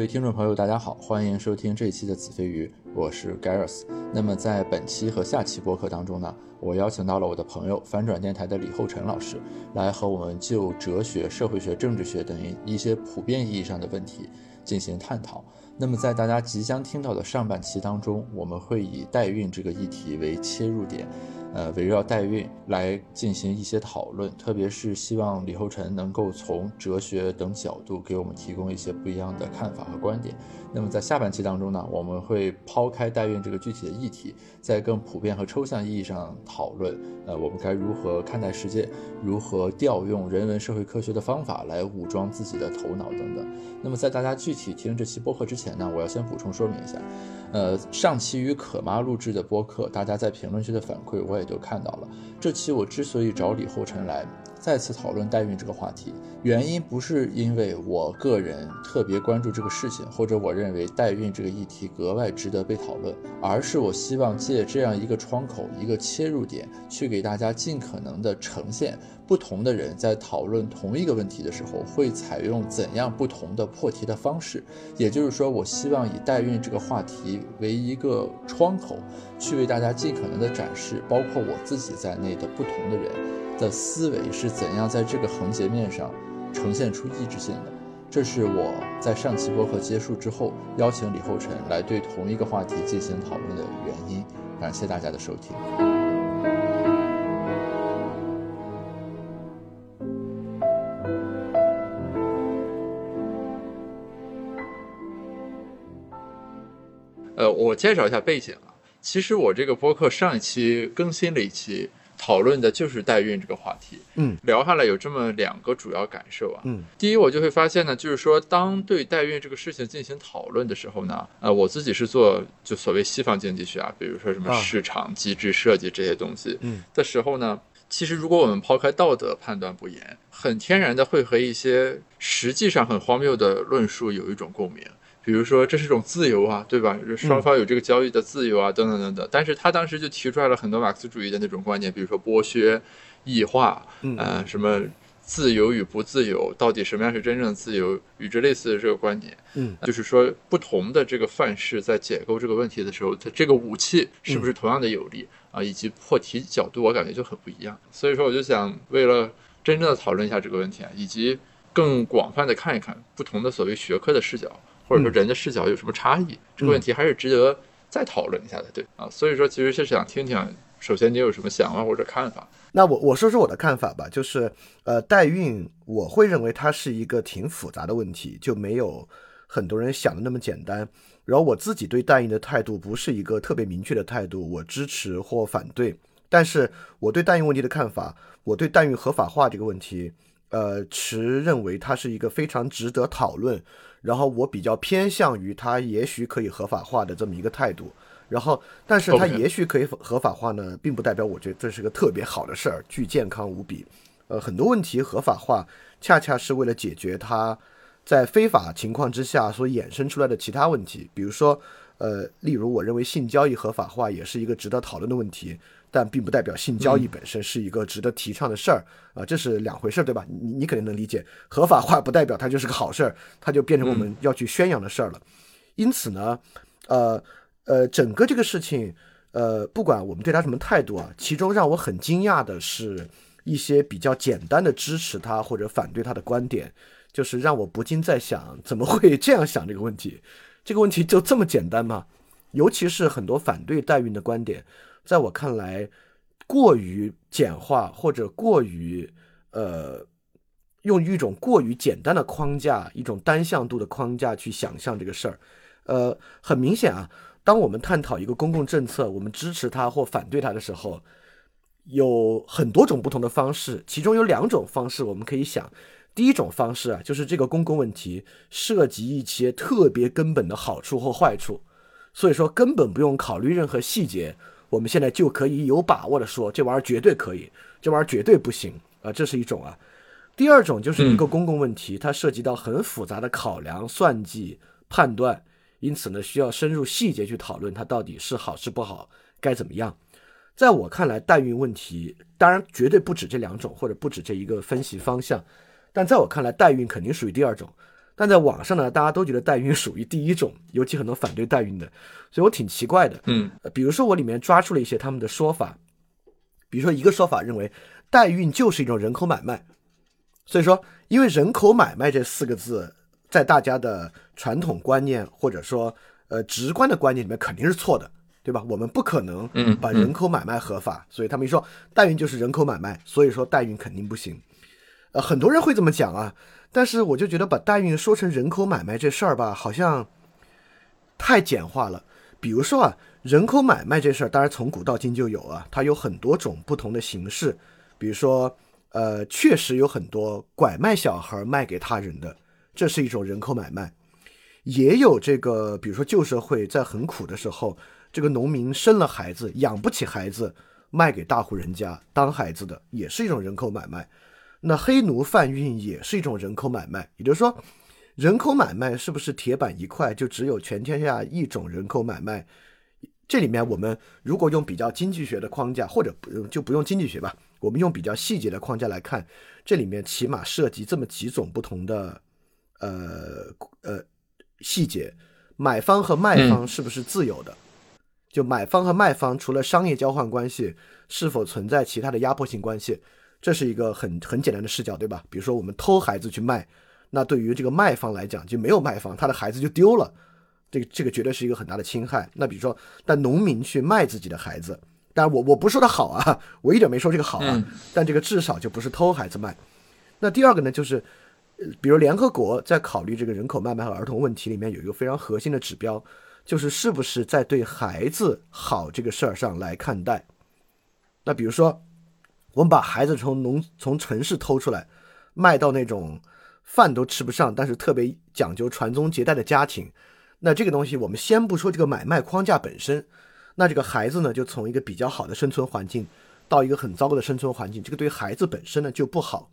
各位听众朋友，大家好，欢迎收听这一期的子非鱼，我是 Gareth。那么在本期和下期播客当中呢，我邀请到了我的朋友翻转电台的李厚辰老师，来和我们就哲学、社会学、政治学等一些普遍意义上的问题进行探讨。那么在大家即将听到的上半期当中，我们会以代孕这个议题为切入点。呃，围绕代孕来进行一些讨论，特别是希望李厚辰能够从哲学等角度给我们提供一些不一样的看法和观点。那么在下半期当中呢，我们会抛开代孕这个具体的议题，在更普遍和抽象意义上讨论，呃，我们该如何看待世界，如何调用人文社会科学的方法来武装自己的头脑等等。那么在大家具体听这期播客之前呢，我要先补充说明一下，呃，上期与可妈录制的播客，大家在评论区的反馈我也也都看到了。这期我之所以找李厚辰来。再次讨论代孕这个话题，原因不是因为我个人特别关注这个事情，或者我认为代孕这个议题格外值得被讨论，而是我希望借这样一个窗口、一个切入点，去给大家尽可能的呈现不同的人在讨论同一个问题的时候会采用怎样不同的破题的方式。也就是说，我希望以代孕这个话题为一个窗口，去为大家尽可能的展示，包括我自己在内的不同的人。的思维是怎样在这个横截面上呈现出意志性的？这是我在上期播客结束之后邀请李厚辰来对同一个话题进行讨论的原因。感谢大家的收听。我介绍一下背景啊，其实我这个播客上一期更新了一期。讨论的就是代孕这个话题，嗯，聊下来有这么两个主要感受啊，嗯，第一我就会发现呢，就是说当对代孕这个事情进行讨论的时候呢，呃，我自己是做就所谓西方经济学啊，比如说什么市场机制设计这些东西，嗯的时候呢，其实如果我们抛开道德判断不严，很天然的会和一些实际上很荒谬的论述有一种共鸣。比如说，这是一种自由啊，对吧？双方有这个交易的自由啊，等等等等。但是他当时就提出来了很多马克思主义的那种观念，比如说剥削、异化，呃，什么自由与不自由，到底什么样是真正的自由，与之类似的这个观点。嗯，就是说，不同的这个范式在解构这个问题的时候，它这个武器是不是同样的有力啊？以及破题角度，我感觉就很不一样。所以说，我就想为了真正的讨论一下这个问题啊，以及更广泛的看一看不同的所谓学科的视角。或者说人的视角有什么差异？这个问题还是值得再讨论一下的，对啊。所以说，其实是想听听，首先你有什么想法或者看法？那我我说说我的看法吧，就是呃，代孕，我会认为它是一个挺复杂的问题，就没有很多人想的那么简单。然后我自己对代孕的态度不是一个特别明确的态度，我支持或反对。但是我对代孕问题的看法，我对代孕合法化这个问题，呃，持认为它是一个非常值得讨论。然后我比较偏向于它也许可以合法化的这么一个态度，然后但是它也许可以合法化呢，并不代表我觉得这是个特别好的事儿，巨健康无比。呃，很多问题合法化恰恰是为了解决它在非法情况之下所衍生出来的其他问题，比如说，呃，例如我认为性交易合法化也是一个值得讨论的问题。但并不代表性交易本身是一个值得提倡的事儿啊，这是两回事儿，对吧？你你肯定能理解，合法化不代表它就是个好事儿，它就变成我们要去宣扬的事儿了。因此呢，呃呃，整个这个事情，呃，不管我们对他什么态度啊，其中让我很惊讶的是一些比较简单的支持他或者反对他的观点，就是让我不禁在想，怎么会这样想这个问题？这个问题就这么简单吗？尤其是很多反对代孕的观点。在我看来，过于简化或者过于呃，用一种过于简单的框架，一种单向度的框架去想象这个事儿，呃，很明显啊，当我们探讨一个公共政策，我们支持它或反对它的时候，有很多种不同的方式，其中有两种方式我们可以想，第一种方式啊，就是这个公共问题涉及一些特别根本的好处或坏处，所以说根本不用考虑任何细节。我们现在就可以有把握的说，这玩意儿绝对可以，这玩意儿绝对不行啊，这是一种啊。第二种就是一个公共问题，它涉及到很复杂的考量、算计、判断，因此呢，需要深入细节去讨论它到底是好是不好，该怎么样。在我看来，代孕问题当然绝对不止这两种，或者不止这一个分析方向，但在我看来，代孕肯定属于第二种。但在网上呢，大家都觉得代孕属于第一种，尤其很多反对代孕的，所以我挺奇怪的。嗯，比如说我里面抓出了一些他们的说法，比如说一个说法认为代孕就是一种人口买卖，所以说因为人口买卖这四个字在大家的传统观念或者说呃直观的观念里面肯定是错的，对吧？我们不可能把人口买卖合法，所以他们一说代孕就是人口买卖，所以说代孕肯定不行。呃，很多人会这么讲啊。但是我就觉得把代孕说成人口买卖这事儿吧，好像太简化了。比如说啊，人口买卖这事儿，当然从古到今就有啊，它有很多种不同的形式。比如说，呃，确实有很多拐卖小孩卖给他人的，这是一种人口买卖。也有这个，比如说旧社会在很苦的时候，这个农民生了孩子养不起孩子，卖给大户人家当孩子的，也是一种人口买卖。那黑奴贩运也是一种人口买卖，也就是说，人口买卖是不是铁板一块？就只有全天下一种人口买卖？这里面我们如果用比较经济学的框架，或者不用就不用经济学吧，我们用比较细节的框架来看，这里面起码涉及这么几种不同的呃呃细节：买方和卖方是不是自由的？就买方和卖方除了商业交换关系，是否存在其他的压迫性关系？这是一个很很简单的视角，对吧？比如说我们偷孩子去卖，那对于这个卖方来讲就没有卖方，他的孩子就丢了，这个这个绝对是一个很大的侵害。那比如说，但农民去卖自己的孩子，当然我我不说他好啊，我一点没说这个好啊，但这个至少就不是偷孩子卖。那第二个呢，就是比如联合国在考虑这个人口卖卖和儿童问题里面有一个非常核心的指标，就是是不是在对孩子好这个事儿上来看待。那比如说。我们把孩子从农从城市偷出来，卖到那种饭都吃不上，但是特别讲究传宗接代的家庭。那这个东西，我们先不说这个买卖框架本身，那这个孩子呢，就从一个比较好的生存环境到一个很糟糕的生存环境，这个对孩子本身呢就不好。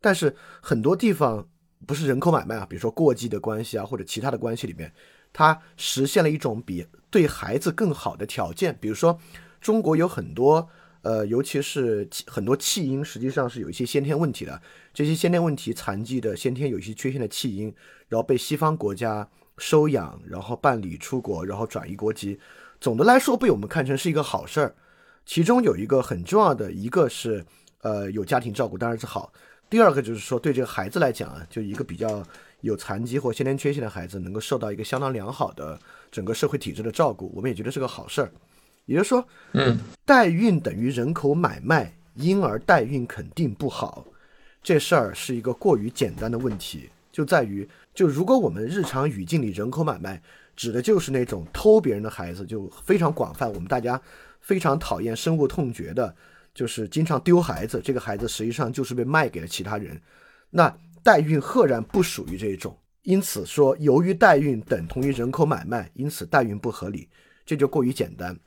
但是很多地方不是人口买卖啊，比如说过继的关系啊，或者其他的关系里面，它实现了一种比对孩子更好的条件。比如说，中国有很多。呃，尤其是很多弃婴，实际上是有一些先天问题的。这些先天问题、残疾的、先天有一些缺陷的弃婴，然后被西方国家收养，然后办理出国，然后转移国籍。总的来说，被我们看成是一个好事儿。其中有一个很重要的，一个是呃有家庭照顾，当然是好。第二个就是说，对这个孩子来讲啊，就一个比较有残疾或先天缺陷的孩子，能够受到一个相当良好的整个社会体制的照顾，我们也觉得是个好事儿。也就是说，嗯，代孕等于人口买卖，婴儿代孕肯定不好。这事儿是一个过于简单的问题，就在于，就如果我们日常语境里人口买卖指的就是那种偷别人的孩子，就非常广泛。我们大家非常讨厌、深恶痛绝的，就是经常丢孩子，这个孩子实际上就是被卖给了其他人。那代孕赫然不属于这一种，因此说，由于代孕等同于人口买卖，因此代孕不合理，这就过于简单。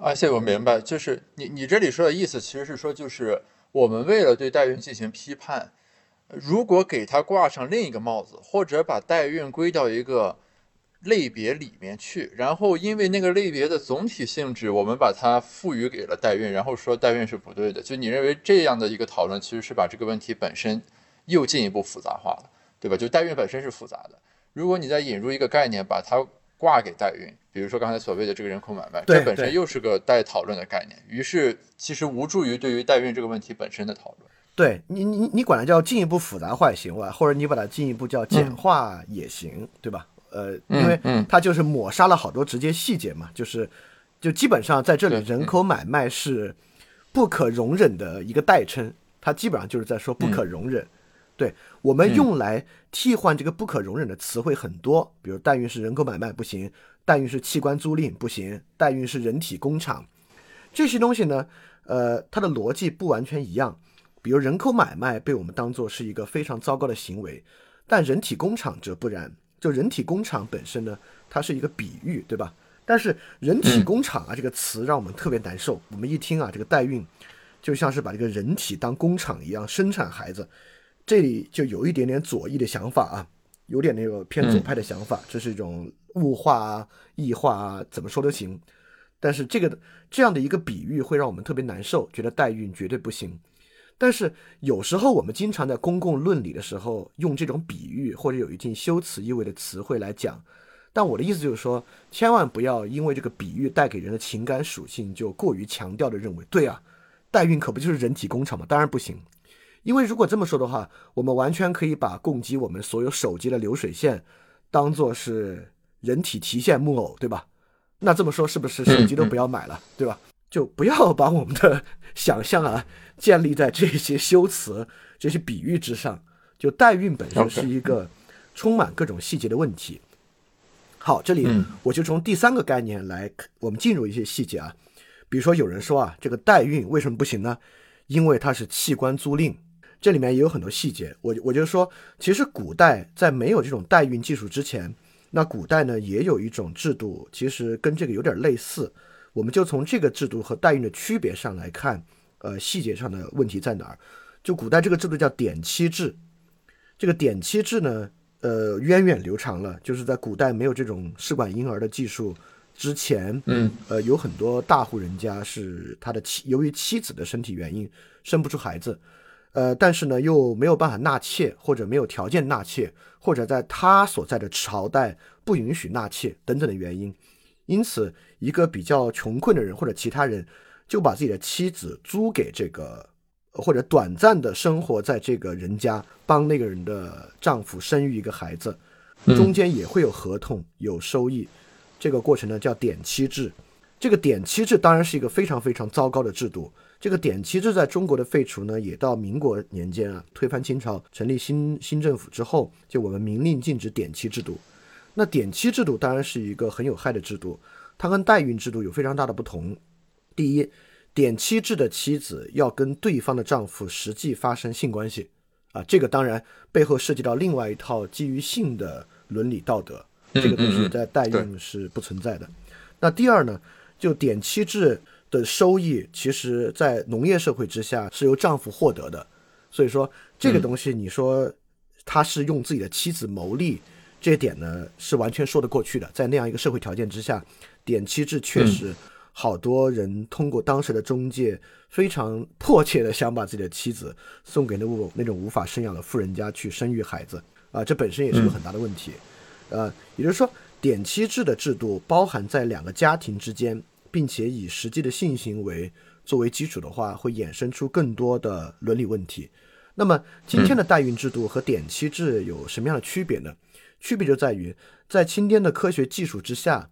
而且我明白，就是你你这里说的意思，其实是说，就是我们为了对代孕进行批判，如果给它挂上另一个帽子，或者把代孕归到一个类别里面去，然后因为那个类别的总体性质，我们把它赋予给了代孕，然后说代孕是不对的，就你认为这样的一个讨论，其实是把这个问题本身又进一步复杂化了，对吧？就代孕本身是复杂的，如果你再引入一个概念，把它。挂给代孕，比如说刚才所谓的这个人口买卖，这本身又是个待讨论的概念，于是其实无助于对于代孕这个问题本身的讨论。对你，你你管它叫进一步复杂化也行吧，或者你把它进一步叫简化也行，对吧？呃，因为它就是抹杀了好多直接细节嘛，就是就基本上在这里，人口买卖是不可容忍的一个代称，它基本上就是在说不可容忍。对我们用来替换这个不可容忍的词汇很多，比如代孕是人口买卖不行，代孕是器官租赁不行，代孕是人体工厂，这些东西呢，呃，它的逻辑不完全一样。比如人口买卖被我们当做是一个非常糟糕的行为，但人体工厂则不然。就人体工厂本身呢，它是一个比喻，对吧？但是人体工厂啊这个词让我们特别难受，我们一听啊，这个代孕就像是把这个人体当工厂一样生产孩子。这里就有一点点左翼的想法啊，有点那个偏左派的想法，这是一种物化啊、异化啊，怎么说都行。但是这个这样的一个比喻会让我们特别难受，觉得代孕绝对不行。但是有时候我们经常在公共论理的时候用这种比喻或者有一定修辞意味的词汇来讲，但我的意思就是说，千万不要因为这个比喻带给人的情感属性就过于强调的认为，对啊，代孕可不就是人体工厂吗？当然不行，因为如果这么说的话，我们完全可以把供给我们所有手机的流水线当做是人体提线木偶，对吧？那这么说是不是手机都不要买了，对吧？就不要把我们的 想象啊建立在这些修辞、这些比喻之上。就代孕本身是一个充满各种细节的问题。好，这里我就从第三个概念来，我们进入一些细节啊。比如说，有人说啊，这个代孕为什么不行呢？因为它是器官租赁，这里面也有很多细节。我我就说，其实古代在没有这种代孕技术之前，那古代呢也有一种制度，其实跟这个有点类似。我们就从这个制度和代孕的区别上来看，呃，细节上的问题在哪儿？就古代这个制度叫典妻制，这个典妻制呢，呃，源远流长了。就是在古代没有这种试管婴儿的技术之前，嗯，呃，有很多大户人家是他的妻，由于妻子的身体原因生不出孩子，呃，但是呢又没有办法纳妾，或者没有条件纳妾，或者在他所在的朝代不允许纳妾等等的原因。因此，一个比较穷困的人或者其他人，就把自己的妻子租给这个，或者短暂的生活在这个人家，帮那个人的丈夫生育一个孩子，中间也会有合同、有收益。这个过程呢叫典妻制。这个典妻制当然是一个非常非常糟糕的制度。这个典妻制在中国的废除呢，也到民国年间啊，推翻清朝、成立新新政府之后，就我们明令禁止典妻制度。那典妻制度当然是一个很有害的制度，它跟代孕制度有非常大的不同。第一，典妻制的妻子要跟对方的丈夫实际发生性关系，啊，这个当然背后涉及到另外一套基于性的伦理道德，这个东西在代孕是不存在的。那第二呢，就典妻制的收益，其实在农业社会之下是由丈夫获得的，所以说这个东西你说他是用自己的妻子谋利。这点呢是完全说得过去的，在那样一个社会条件之下，点妻制确实好多人通过当时的中介非常迫切的想把自己的妻子送给那种那种无法生养的富人家去生育孩子。啊，这本身也是个很大的问题。呃，也就是说，点妻制的制度包含在两个家庭之间，并且以实际的性行为作为基础的话，会衍生出更多的伦理问题。那么今天的代孕制度和典妻制有什么样的区别呢？区别就在于，在今天的科学技术之下，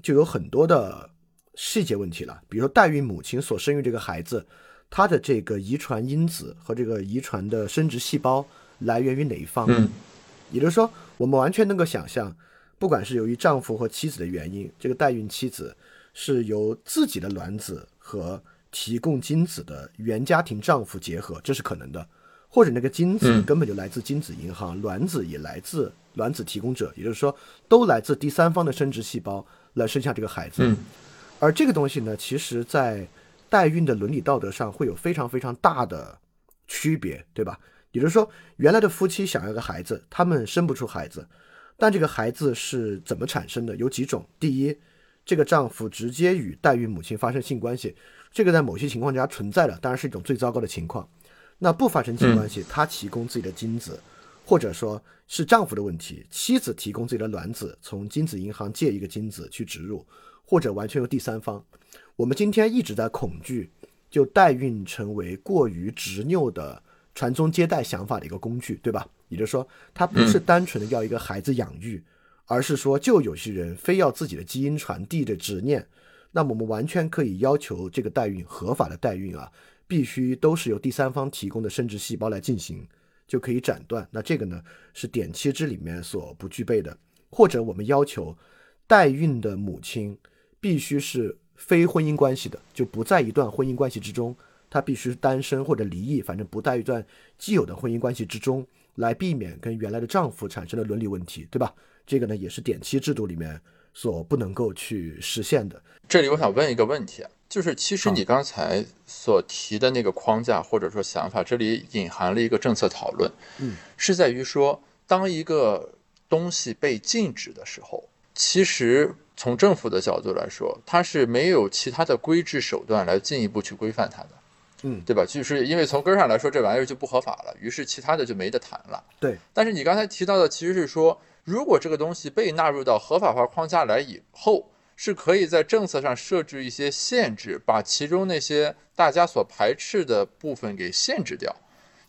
就有很多的细节问题了。比如说，代孕母亲所生育这个孩子，他的这个遗传因子和这个遗传的生殖细胞来源于哪一方？嗯，也就是说，我们完全能够想象，不管是由于丈夫或妻子的原因，这个代孕妻子是由自己的卵子和提供精子的原家庭丈夫结合，这是可能的。或者那个精子根本就来自精子银行，卵子也来自卵子提供者，也就是说，都来自第三方的生殖细胞来生下这个孩子。而这个东西呢，其实在代孕的伦理道德上会有非常非常大的区别，对吧？也就是说，原来的夫妻想要个孩子，他们生不出孩子，但这个孩子是怎么产生的？有几种：第一，这个丈夫直接与代孕母亲发生性关系，这个在某些情况下存在的，当然是一种最糟糕的情况。那不发生性关系，他提供自己的精子，或者说是丈夫的问题，妻子提供自己的卵子，从精子银行借一个精子去植入，或者完全由第三方。我们今天一直在恐惧，就代孕成为过于执拗的传宗接代想法的一个工具，对吧？也就是说，它不是单纯的要一个孩子养育，而是说，就有些人非要自己的基因传递的执念，那么我们完全可以要求这个代孕合法的代孕啊。必须都是由第三方提供的生殖细胞来进行，就可以斩断。那这个呢是典妻制里面所不具备的。或者我们要求代孕的母亲必须是非婚姻关系的，就不在一段婚姻关系之中，她必须单身或者离异，反正不在一段既有的婚姻关系之中，来避免跟原来的丈夫产生的伦理问题，对吧？这个呢也是典妻制度里面所不能够去实现的。这里我想问一个问题啊。就是其实你刚才所提的那个框架或者说想法，这里隐含了一个政策讨论，嗯，是在于说，当一个东西被禁止的时候，其实从政府的角度来说，它是没有其他的规制手段来进一步去规范它的。嗯，对吧？就是因为从根儿上来说，这玩意儿就不合法了，于是其他的就没得谈了。对。但是你刚才提到的其实是说，如果这个东西被纳入到合法化框架来以后，是可以在政策上设置一些限制，把其中那些大家所排斥的部分给限制掉。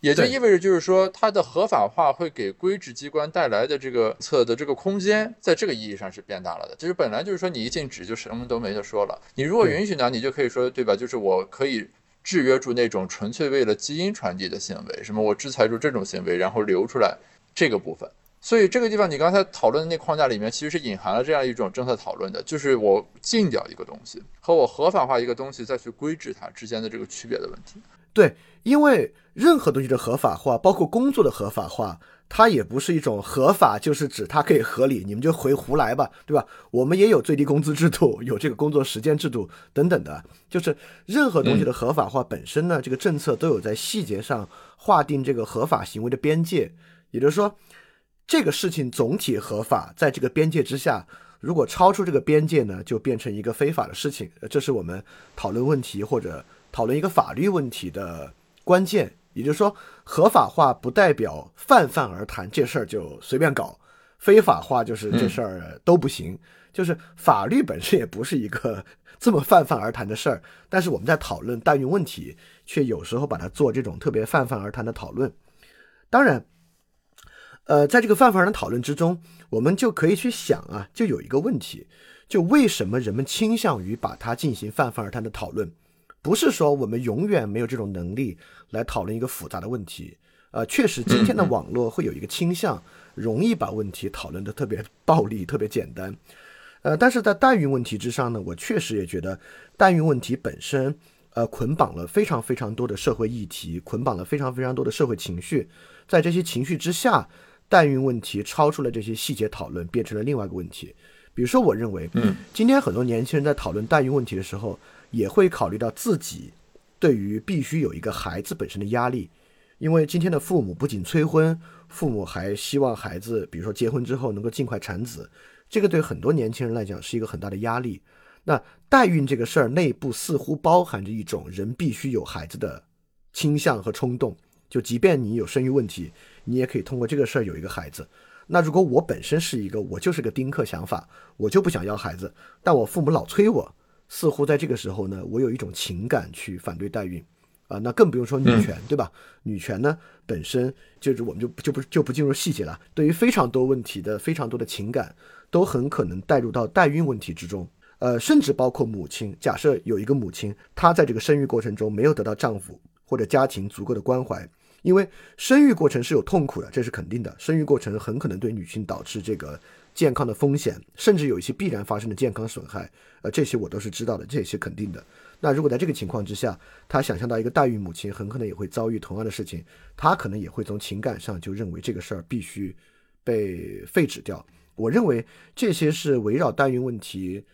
也就意味着，就是说，它的合法化会给规制机关带来的这个测的这个空间，在这个意义上是变大了的。就是本来就是说，你一禁止就什么都没得说了。你如果允许呢，你就可以说，对吧？就是我可以制约住那种纯粹为了基因传递的行为，什么我制裁住这种行为，然后留出来这个部分。所以这个地方，你刚才讨论的那框架里面，其实是隐含了这样一种政策讨论的，就是我禁掉一个东西和我合法化一个东西再去规制它之间的这个区别的问题。对，因为任何东西的合法化，包括工作的合法化，它也不是一种合法，就是指它可以合理，你们就回胡来吧，对吧？我们也有最低工资制度，有这个工作时间制度等等的，就是任何东西的合法化本身呢，这个政策都有在细节上划定这个合法行为的边界，也就是说，这个事情总体合法，在这个边界之下，如果超出这个边界呢，就变成一个非法的事情。这是我们讨论问题或者。讨论一个法律问题的关键，也就是说，合法化不代表泛泛而谈，这事儿就随便搞；非法化就是这事儿都不行。就是法律本身也不是一个这么泛泛而谈的事儿，但是我们在讨论代孕问题，却有时候把它做这种特别泛泛而谈的讨论。当然，呃，在这个泛泛而谈讨论之中，我们就可以去想啊，就有一个问题，就为什么人们倾向于把它进行泛泛而谈的讨论？不是说我们永远没有这种能力来讨论一个复杂的问题，呃，确实今天的网络会有一个倾向，容易把问题讨论的特别暴力、特别简单，呃，但是在代孕问题之上呢，我确实也觉得代孕问题本身，呃，捆绑了非常非常多的社会议题，捆绑了非常非常多的社会情绪，在这些情绪之下，代孕问题超出了这些细节讨论，变成了另外一个问题。比如说，我认为，嗯，今天很多年轻人在讨论代孕问题的时候。也会考虑到自己对于必须有一个孩子本身的压力，因为今天的父母不仅催婚，父母还希望孩子，比如说结婚之后能够尽快产子，这个对很多年轻人来讲是一个很大的压力。那代孕这个事儿内部似乎包含着一种人必须有孩子的倾向和冲动，就即便你有生育问题，你也可以通过这个事儿有一个孩子。那如果我本身是一个我就是个丁克想法，我就不想要孩子，但我父母老催我。似乎在这个时候呢，我有一种情感去反对代孕，啊，那更不用说女权，对吧？女权呢本身就是我们就就不就不进入细节了。对于非常多问题的非常多的情感，都很可能带入到代孕问题之中。呃，甚至包括母亲。假设有一个母亲，她在这个生育过程中没有得到丈夫或者家庭足够的关怀，因为生育过程是有痛苦的，这是肯定的。生育过程很可能对女性导致这个。健康的风险，甚至有一些必然发生的健康损害，呃，这些我都是知道的，这些肯定的。那如果在这个情况之下，他想象到一个代孕母亲很可能也会遭遇同样的事情，他可能也会从情感上就认为这个事儿必须被废止掉。我认为这些是围绕代孕问题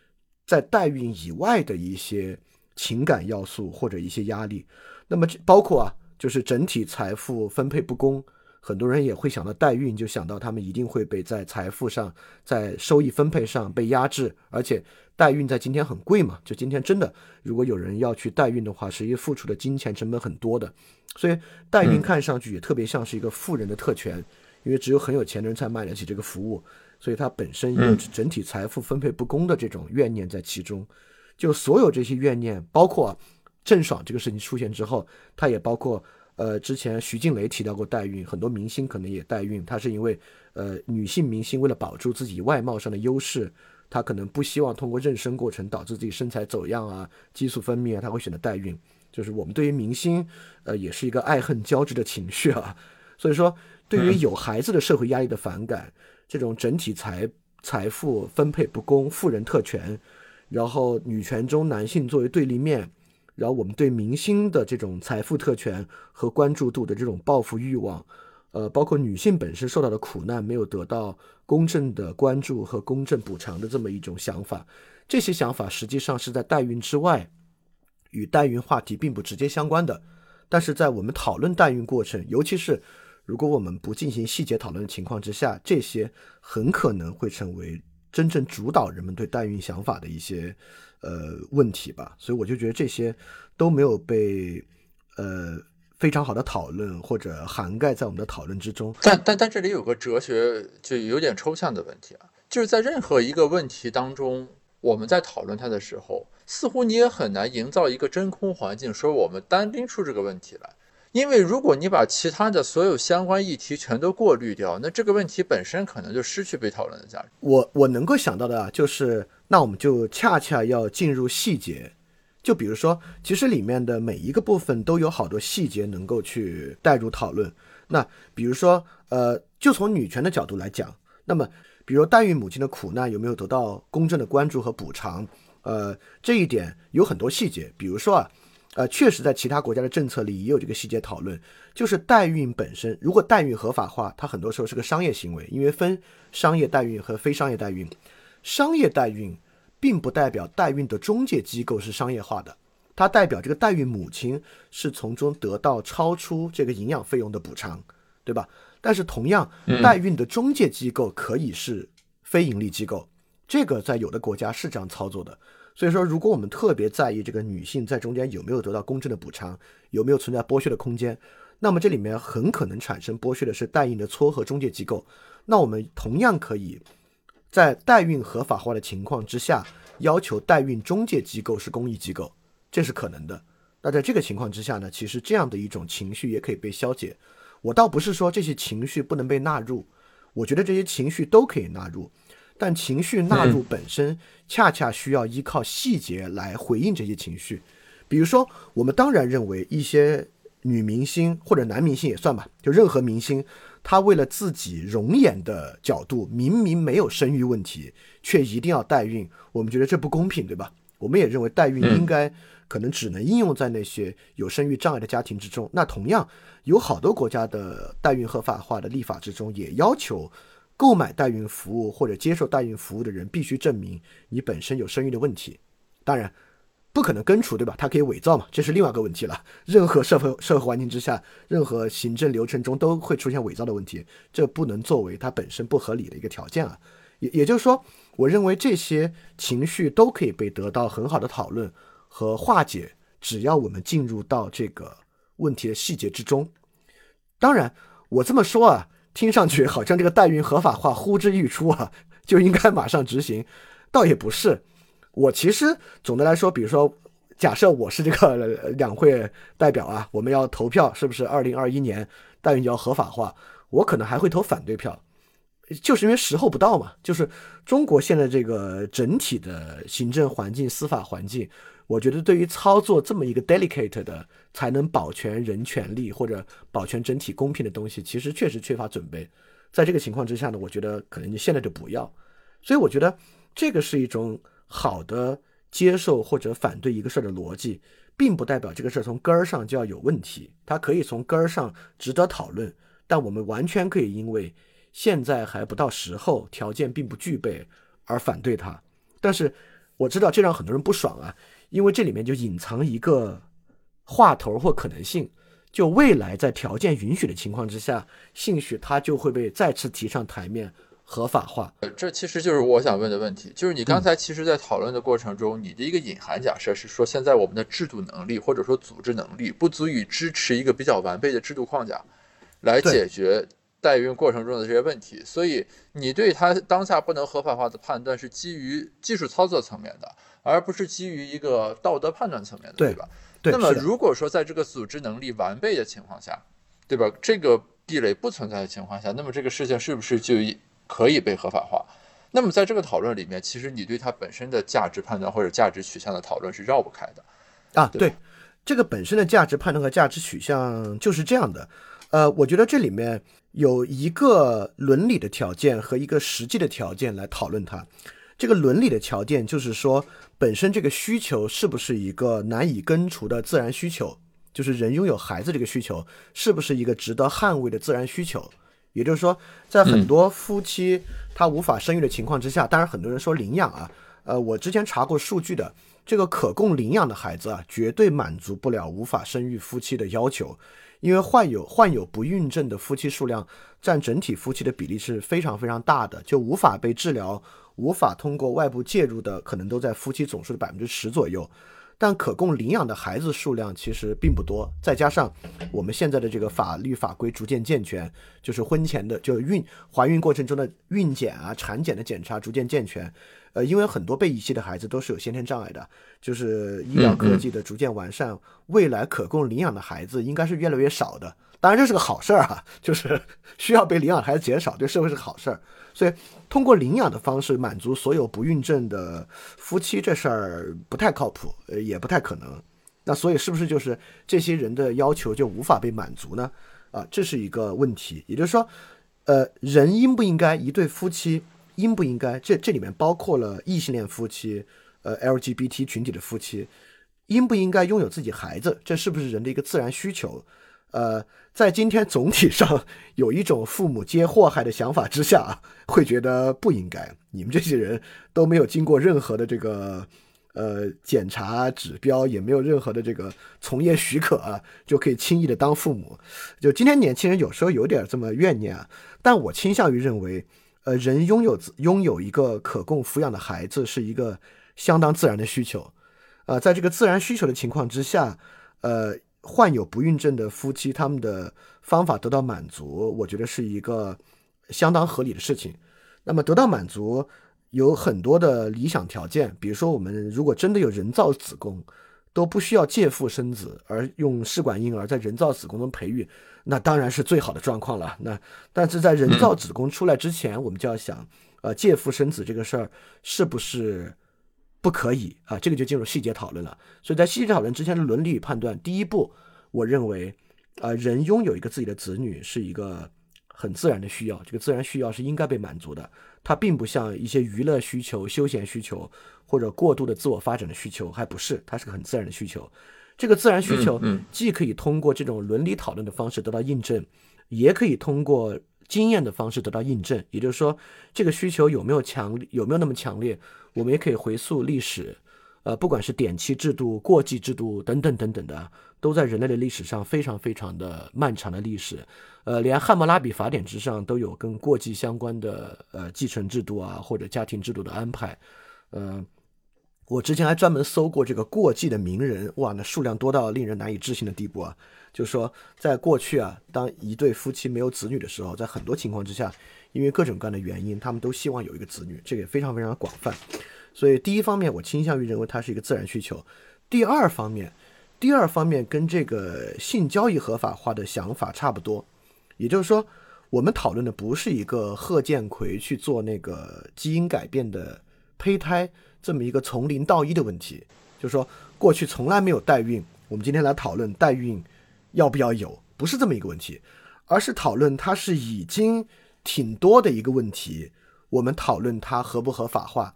在代孕以外的一些情感要素或者一些压力。那么这包括啊，就是整体财富分配不公。很多人也会想到代孕，就想到他们一定会被在财富上、在收益分配上被压制，而且代孕在今天很贵嘛。就今天真的，如果有人要去代孕的话，实际付出的金钱成本很多的。所以代孕看上去也特别像是一个富人的特权，因为只有很有钱的人才买得起这个服务，所以它本身有整体财富分配不公的这种怨念在其中。就所有这些怨念，包括郑爽这个事情出现之后，她也包括。呃，之前徐静蕾提到过代孕，很多明星可能也代孕。她是因为，呃，女性明星为了保住自己外貌上的优势，她可能不希望通过妊娠过程导致自己身材走样啊，激素分泌啊，她会选择代孕。就是我们对于明星，呃，也是一个爱恨交织的情绪啊。所以说，对于有孩子的社会压力的反感，这种整体财财富分配不公、富人特权，然后女权中男性作为对立面。然后我们对明星的这种财富特权和关注度的这种报复欲望，呃，包括女性本身受到的苦难没有得到公正的关注和公正补偿的这么一种想法，这些想法实际上是在代孕之外，与代孕话题并不直接相关的。但是在我们讨论代孕过程，尤其是如果我们不进行细节讨论的情况之下，这些很可能会成为真正主导人们对代孕想法的一些。呃，问题吧，所以我就觉得这些都没有被呃非常好的讨论或者涵盖在我们的讨论之中。但但但这里有个哲学就有点抽象的问题啊，就是在任何一个问题当中，我们在讨论它的时候，似乎你也很难营造一个真空环境，说我们单拎出这个问题来。因为如果你把其他的所有相关议题全都过滤掉，那这个问题本身可能就失去被讨论的价值。我我能够想到的啊，就是那我们就恰恰要进入细节，就比如说，其实里面的每一个部分都有好多细节能够去带入讨论。那比如说，呃，就从女权的角度来讲，那么比如代孕母亲的苦难有没有得到公正的关注和补偿？呃，这一点有很多细节，比如说啊。呃，确实，在其他国家的政策里也有这个细节讨论，就是代孕本身，如果代孕合法化，它很多时候是个商业行为，因为分商业代孕和非商业代孕。商业代孕并不代表代孕的中介机构是商业化的，它代表这个代孕母亲是从中得到超出这个营养费用的补偿，对吧？但是同样，代孕的中介机构可以是非盈利机构，这个在有的国家是这样操作的。所以说，如果我们特别在意这个女性在中间有没有得到公正的补偿，有没有存在剥削的空间，那么这里面很可能产生剥削的是代孕的撮合中介机构。那我们同样可以在代孕合法化的情况之下，要求代孕中介机构是公益机构，这是可能的。那在这个情况之下呢，其实这样的一种情绪也可以被消解。我倒不是说这些情绪不能被纳入，我觉得这些情绪都可以纳入。但情绪纳入本身，恰恰需要依靠细节来回应这些情绪。比如说，我们当然认为一些女明星或者男明星也算吧，就任何明星，他为了自己容颜的角度，明明没有生育问题，却一定要代孕，我们觉得这不公平，对吧？我们也认为代孕应该可能只能应用在那些有生育障碍的家庭之中。那同样，有好多国家的代孕合法化的立法之中，也要求。购买代孕服务或者接受代孕服务的人必须证明你本身有生育的问题，当然不可能根除，对吧？它可以伪造嘛，这是另外一个问题了。任何社会社会环境之下，任何行政流程中都会出现伪造的问题，这不能作为它本身不合理的一个条件啊。也也就是说，我认为这些情绪都可以被得到很好的讨论和化解，只要我们进入到这个问题的细节之中。当然，我这么说啊。听上去好像这个代孕合法化呼之欲出啊，就应该马上执行，倒也不是。我其实总的来说，比如说，假设我是这个两会代表啊，我们要投票，是不是二零二一年代孕要合法化？我可能还会投反对票，就是因为时候不到嘛。就是中国现在这个整体的行政环境、司法环境。我觉得对于操作这么一个 delicate 的才能保全人权利或者保全整体公平的东西，其实确实缺乏准备。在这个情况之下呢，我觉得可能你现在就不要。所以我觉得这个是一种好的接受或者反对一个事儿的逻辑，并不代表这个事儿从根儿上就要有问题。它可以从根儿上值得讨论，但我们完全可以因为现在还不到时候，条件并不具备而反对它。但是我知道这让很多人不爽啊。因为这里面就隐藏一个话头或可能性，就未来在条件允许的情况之下，兴许它就会被再次提上台面，合法化。呃，这其实就是我想问的问题，就是你刚才其实，在讨论的过程中，你的一个隐含假设是说，现在我们的制度能力或者说组织能力不足以支持一个比较完备的制度框架，来解决代孕过程中的这些问题，所以你对它当下不能合法化的判断是基于技术操作层面的。而不是基于一个道德判断层面的，对吧？对那么如果说在这个组织能力完备的情况下，对吧？这个壁垒不存在的情况下，那么这个事情是不是就可以被合法化？那么在这个讨论里面，其实你对它本身的价值判断或者价值取向的讨论是绕不开的啊。对，这个本身的价值判断和价值取向就是这样的。呃，我觉得这里面有一个伦理的条件和一个实际的条件来讨论它。这个伦理的条件就是说，本身这个需求是不是一个难以根除的自然需求？就是人拥有孩子这个需求是不是一个值得捍卫的自然需求？也就是说，在很多夫妻他无法生育的情况之下，当然很多人说领养啊，呃，我之前查过数据的，这个可供领养的孩子啊，绝对满足不了无法生育夫妻的要求，因为患有患有不孕症的夫妻数量占整体夫妻的比例是非常非常大的，就无法被治疗。无法通过外部介入的，可能都在夫妻总数的百分之十左右。但可供领养的孩子数量其实并不多。再加上我们现在的这个法律法规逐渐健全，就是婚前的就孕怀孕过程中的孕检啊、产检的检查逐渐健全。呃，因为很多被遗弃的孩子都是有先天障碍的，就是医疗科技的逐渐完善，未来可供领养的孩子应该是越来越少的。当然这是个好事儿啊，就是需要被领养孩子减少，对社会是个好事儿。所以通过领养的方式满足所有不孕症的夫妻这事儿不太靠谱，呃，也不太可能。那所以是不是就是这些人的要求就无法被满足呢？啊，这是一个问题。也就是说，呃，人应不应该一对夫妻？应不应该？这这里面包括了异性恋夫妻，呃，LGBT 群体的夫妻，应不应该拥有自己孩子？这是不是人的一个自然需求？呃，在今天总体上有一种父母皆祸害的想法之下，会觉得不应该。你们这些人都没有经过任何的这个呃检查指标，也没有任何的这个从业许可啊，就可以轻易的当父母。就今天年轻人有时候有点这么怨念啊，但我倾向于认为。呃，人拥有拥有一个可供抚养的孩子是一个相当自然的需求，呃，在这个自然需求的情况之下，呃，患有不孕症的夫妻他们的方法得到满足，我觉得是一个相当合理的事情。那么得到满足有很多的理想条件，比如说我们如果真的有人造子宫。都不需要借腹生子，而用试管婴儿在人造子宫中培育，那当然是最好的状况了。那但是在人造子宫出来之前，我们就要想，呃，借腹生子这个事儿是不是不可以啊？这个就进入细节讨论了。所以在细节讨论之前的伦理与判断，第一步，我认为，啊，人拥有一个自己的子女是一个很自然的需要，这个自然需要是应该被满足的。它并不像一些娱乐需求、休闲需求。或者过度的自我发展的需求还不是，它是个很自然的需求。这个自然需求既可以通过这种伦理讨论的方式得到印证，也可以通过经验的方式得到印证。也就是说，这个需求有没有强，有没有那么强烈，我们也可以回溯历史，呃，不管是典期制度、过继制度等等等等的，都在人类的历史上非常非常的漫长的历史。呃，连汉谟拉比法典之上都有跟过继相关的呃继承制度啊，或者家庭制度的安排，嗯。我之前还专门搜过这个过继的名人，哇，那数量多到令人难以置信的地步啊！就是说，在过去啊，当一对夫妻没有子女的时候，在很多情况之下，因为各种各样的原因，他们都希望有一个子女，这个也非常非常的广泛。所以，第一方面，我倾向于认为它是一个自然需求；第二方面，第二方面跟这个性交易合法化的想法差不多，也就是说，我们讨论的不是一个贺建奎去做那个基因改变的胚胎。这么一个从零到一的问题，就是说过去从来没有代孕，我们今天来讨论代孕要不要有，不是这么一个问题，而是讨论它是已经挺多的一个问题，我们讨论它合不合法化。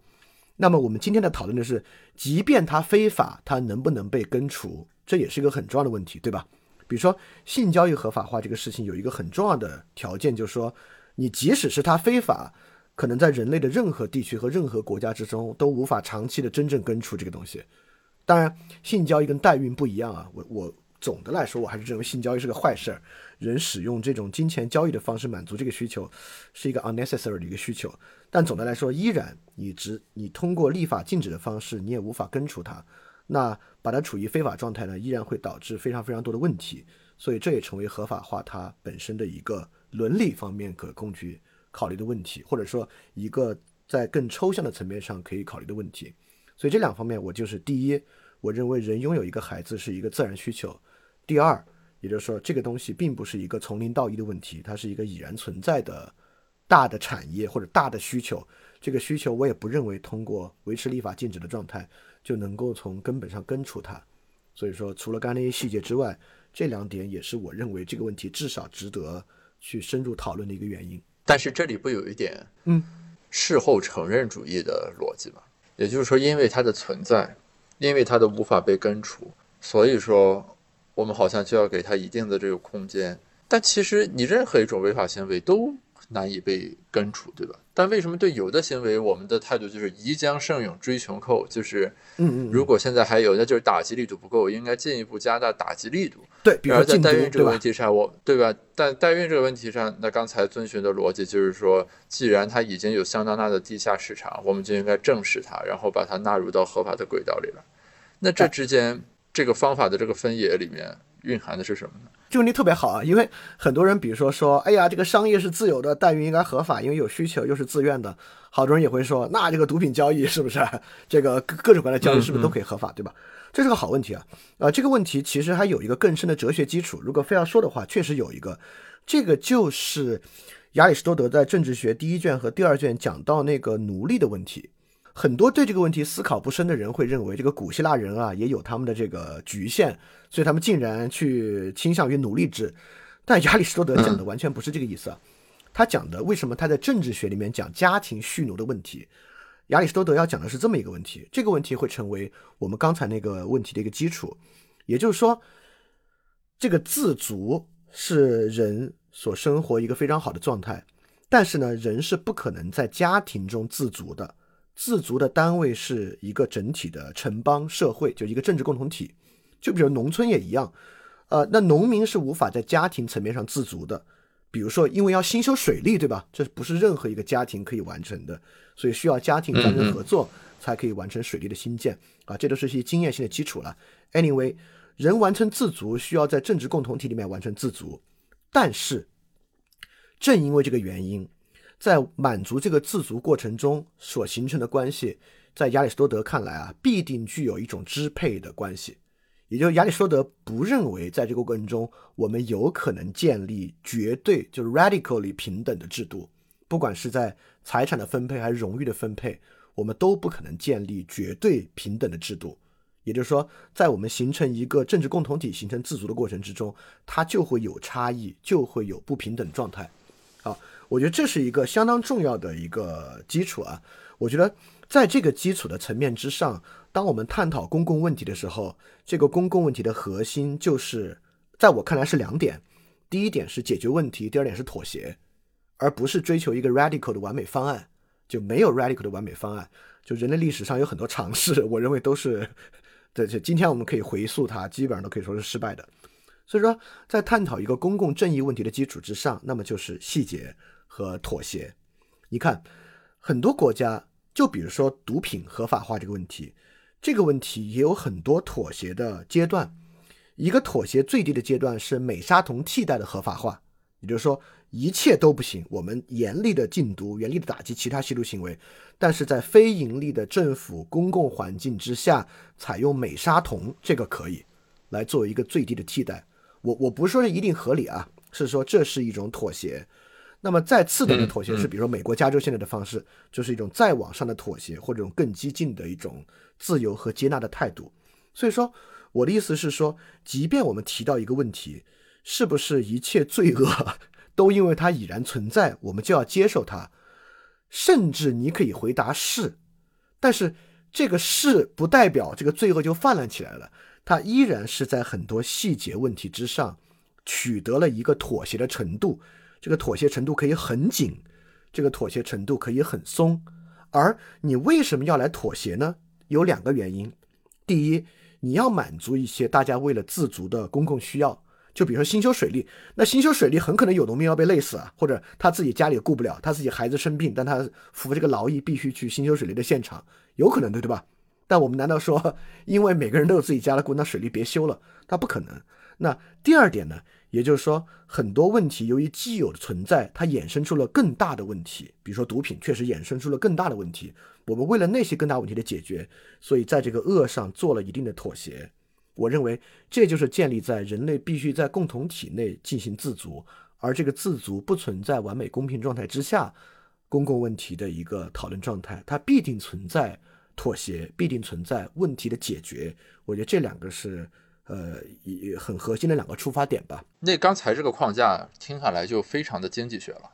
那么我们今天的讨论的是，即便它非法，它能不能被根除？这也是一个很重要的问题，对吧？比如说性交易合法化这个事情，有一个很重要的条件，就是说你即使是它非法。可能在人类的任何地区和任何国家之中都无法长期的真正根除这个东西。当然，性交易跟代孕不一样啊。我我总的来说，我还是认为性交易是个坏事儿。人使用这种金钱交易的方式满足这个需求，是一个 unnecessary 的一个需求。但总的来说，依然你只你通过立法禁止的方式，你也无法根除它。那把它处于非法状态呢，依然会导致非常非常多的问题。所以这也成为合法化它本身的一个伦理方面可供去。考虑的问题，或者说一个在更抽象的层面上可以考虑的问题，所以这两方面，我就是第一，我认为人拥有一个孩子是一个自然需求；第二，也就是说这个东西并不是一个从零到一的问题，它是一个已然存在的大的产业或者大的需求。这个需求我也不认为通过维持立法禁止的状态就能够从根本上根除它。所以说，除了刚才那些细节之外，这两点也是我认为这个问题至少值得去深入讨论的一个原因。但是这里不有一点，嗯，事后承认主义的逻辑吗？也就是说，因为它的存在，因为它的无法被根除，所以说我们好像就要给它一定的这个空间。但其实你任何一种违法行为都。难以被根除，对吧？但为什么对有的行为，我们的态度就是宜将胜勇追穷寇？就是，嗯嗯，如果现在还有，那就是打击力度不够，应该进一步加大打击力度。对，而在代孕这个问题上，我对吧？但代孕这个问题上，那刚才遵循的逻辑就是说，既然它已经有相当大的地下市场，我们就应该正视它，然后把它纳入到合法的轨道里了。那这之间这个方法的这个分野里面蕴含的是什么呢？这个问题特别好啊，因为很多人，比如说说，哎呀，这个商业是自由的，代孕应该合法，因为有需求又是自愿的。好多人也会说，那这个毒品交易是不是？这个各各种各样的交易是不是都可以合法，对吧？这是个好问题啊。啊，这个问题其实还有一个更深的哲学基础。如果非要说的话，确实有一个，这个就是亚里士多德在《政治学》第一卷和第二卷讲到那个奴隶的问题。很多对这个问题思考不深的人会认为，这个古希腊人啊也有他们的这个局限，所以他们竟然去倾向于奴隶制。但亚里士多德讲的完全不是这个意思啊，他讲的为什么他在政治学里面讲家庭蓄奴的问题？亚里士多德要讲的是这么一个问题，这个问题会成为我们刚才那个问题的一个基础，也就是说，这个自足是人所生活一个非常好的状态，但是呢，人是不可能在家庭中自足的。自足的单位是一个整体的城邦社会，就一个政治共同体。就比如农村也一样，呃，那农民是无法在家庭层面上自足的。比如说，因为要兴修水利，对吧？这不是任何一个家庭可以完成的，所以需要家庭战争合作才可以完成水利的新建啊。这都是一些经验性的基础了。Anyway，人完成自足需要在政治共同体里面完成自足，但是正因为这个原因。在满足这个自足过程中所形成的关系，在亚里士多德看来啊，必定具有一种支配的关系。也就是亚里士多德不认为，在这个过程中，我们有可能建立绝对就是 radically 平等的制度，不管是在财产的分配还是荣誉的分配，我们都不可能建立绝对平等的制度。也就是说，在我们形成一个政治共同体、形成自足的过程之中，它就会有差异，就会有不平等状态。好。我觉得这是一个相当重要的一个基础啊！我觉得在这个基础的层面之上，当我们探讨公共问题的时候，这个公共问题的核心就是，在我看来是两点：第一点是解决问题，第二点是妥协，而不是追求一个 radical 的完美方案。就没有 radical 的完美方案。就人类历史上有很多尝试，我认为都是，对，就今天我们可以回溯它，基本上都可以说是失败的。所以说，在探讨一个公共正义问题的基础之上，那么就是细节。和妥协，你看，很多国家，就比如说毒品合法化这个问题，这个问题也有很多妥协的阶段。一个妥协最低的阶段是美沙酮替代的合法化，也就是说一切都不行，我们严厉的禁毒，严厉的打击其他吸毒行为，但是在非盈利的政府公共环境之下，采用美沙酮这个可以来作为一个最低的替代。我我不是说一定合理啊，是说这是一种妥协。那么再次等的妥协是，比如说美国加州现在的方式，就是一种再往上的妥协，或者一种更激进的一种自由和接纳的态度。所以说，我的意思是说，即便我们提到一个问题，是不是一切罪恶 都因为它已然存在，我们就要接受它？甚至你可以回答是，但是这个是不代表这个罪恶就泛滥起来了，他依然是在很多细节问题之上取得了一个妥协的程度。这个妥协程度可以很紧，这个妥协程度可以很松，而你为什么要来妥协呢？有两个原因。第一，你要满足一些大家为了自足的公共需要，就比如说新修水利，那新修水利很可能有农民要被累死啊，或者他自己家里顾不了，他自己孩子生病，但他服这个劳役必须去新修水利的现场，有可能对对吧？但我们难道说，因为每个人都有自己家的顾，那水利别修了？他不可能。那第二点呢？也就是说，很多问题由于既有的存在，它衍生出了更大的问题。比如说毒品，确实衍生出了更大的问题。我们为了那些更大问题的解决，所以在这个恶上做了一定的妥协。我认为这就是建立在人类必须在共同体内进行自足，而这个自足不存在完美公平状态之下，公共问题的一个讨论状态。它必定存在妥协，必定存在问题的解决。我觉得这两个是。呃，一很核心的两个出发点吧。那刚才这个框架听下来就非常的经济学了，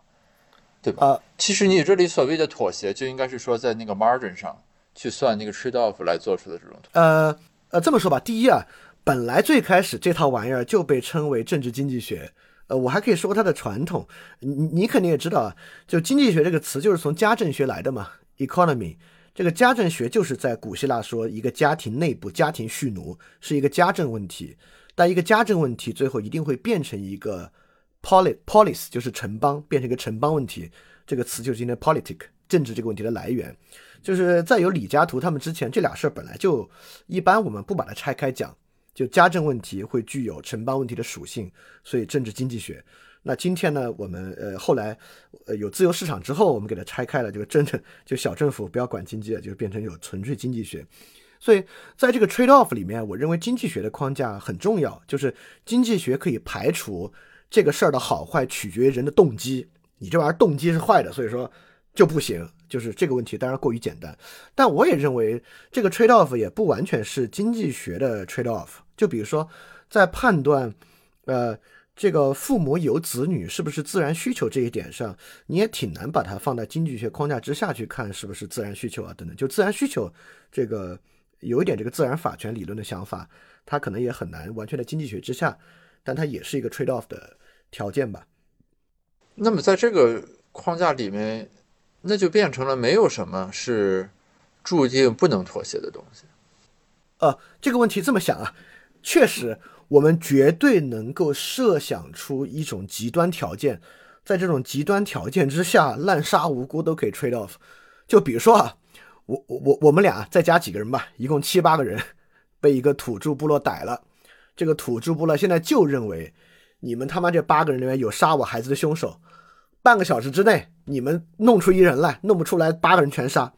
对吧？啊，其实你这里所谓的妥协，就应该是说在那个 margin 上去算那个 trade off 来做出的这种。呃呃，这么说吧，第一啊，本来最开始这套玩意儿就被称为政治经济学。呃，我还可以说它的传统。你你肯定也知道啊，就经济学这个词就是从家政学来的嘛，economy。这个家政学就是在古希腊说一个家庭内部家庭蓄奴是一个家政问题，但一个家政问题最后一定会变成一个 polis polis 就是城邦变成一个城邦问题，这个词就是今天 politic 政治这个问题的来源。就是在有李嘉图他们之前，这俩事儿本来就一般，我们不把它拆开讲。就家政问题会具有城邦问题的属性，所以政治经济学。那今天呢，我们呃后来呃有自由市场之后，我们给它拆开了，这个真正就小政府不要管经济了，就变成有纯粹经济学。所以在这个 trade off 里面，我认为经济学的框架很重要，就是经济学可以排除这个事儿的好坏取决于人的动机，你这玩意儿动机是坏的，所以说就不行。就是这个问题当然过于简单，但我也认为这个 trade off 也不完全是经济学的 trade off。就比如说在判断，呃。这个父母有子女是不是自然需求这一点上，你也挺难把它放在经济学框架之下去看是不是自然需求啊等等。就自然需求这个有一点这个自然法权理论的想法，它可能也很难完全在经济学之下，但它也是一个 trade off 的条件吧。那么在这个框架里面，那就变成了没有什么是注定不能妥协的东西。呃，这个问题这么想啊，确实。我们绝对能够设想出一种极端条件，在这种极端条件之下，滥杀无辜都可以 trade off。就比如说啊，我我我我们俩再加几个人吧，一共七八个人，被一个土著部落逮了。这个土著部落现在就认为，你们他妈这八个人里面有杀我孩子的凶手。半个小时之内，你们弄出一人来，弄不出来，八个人全杀。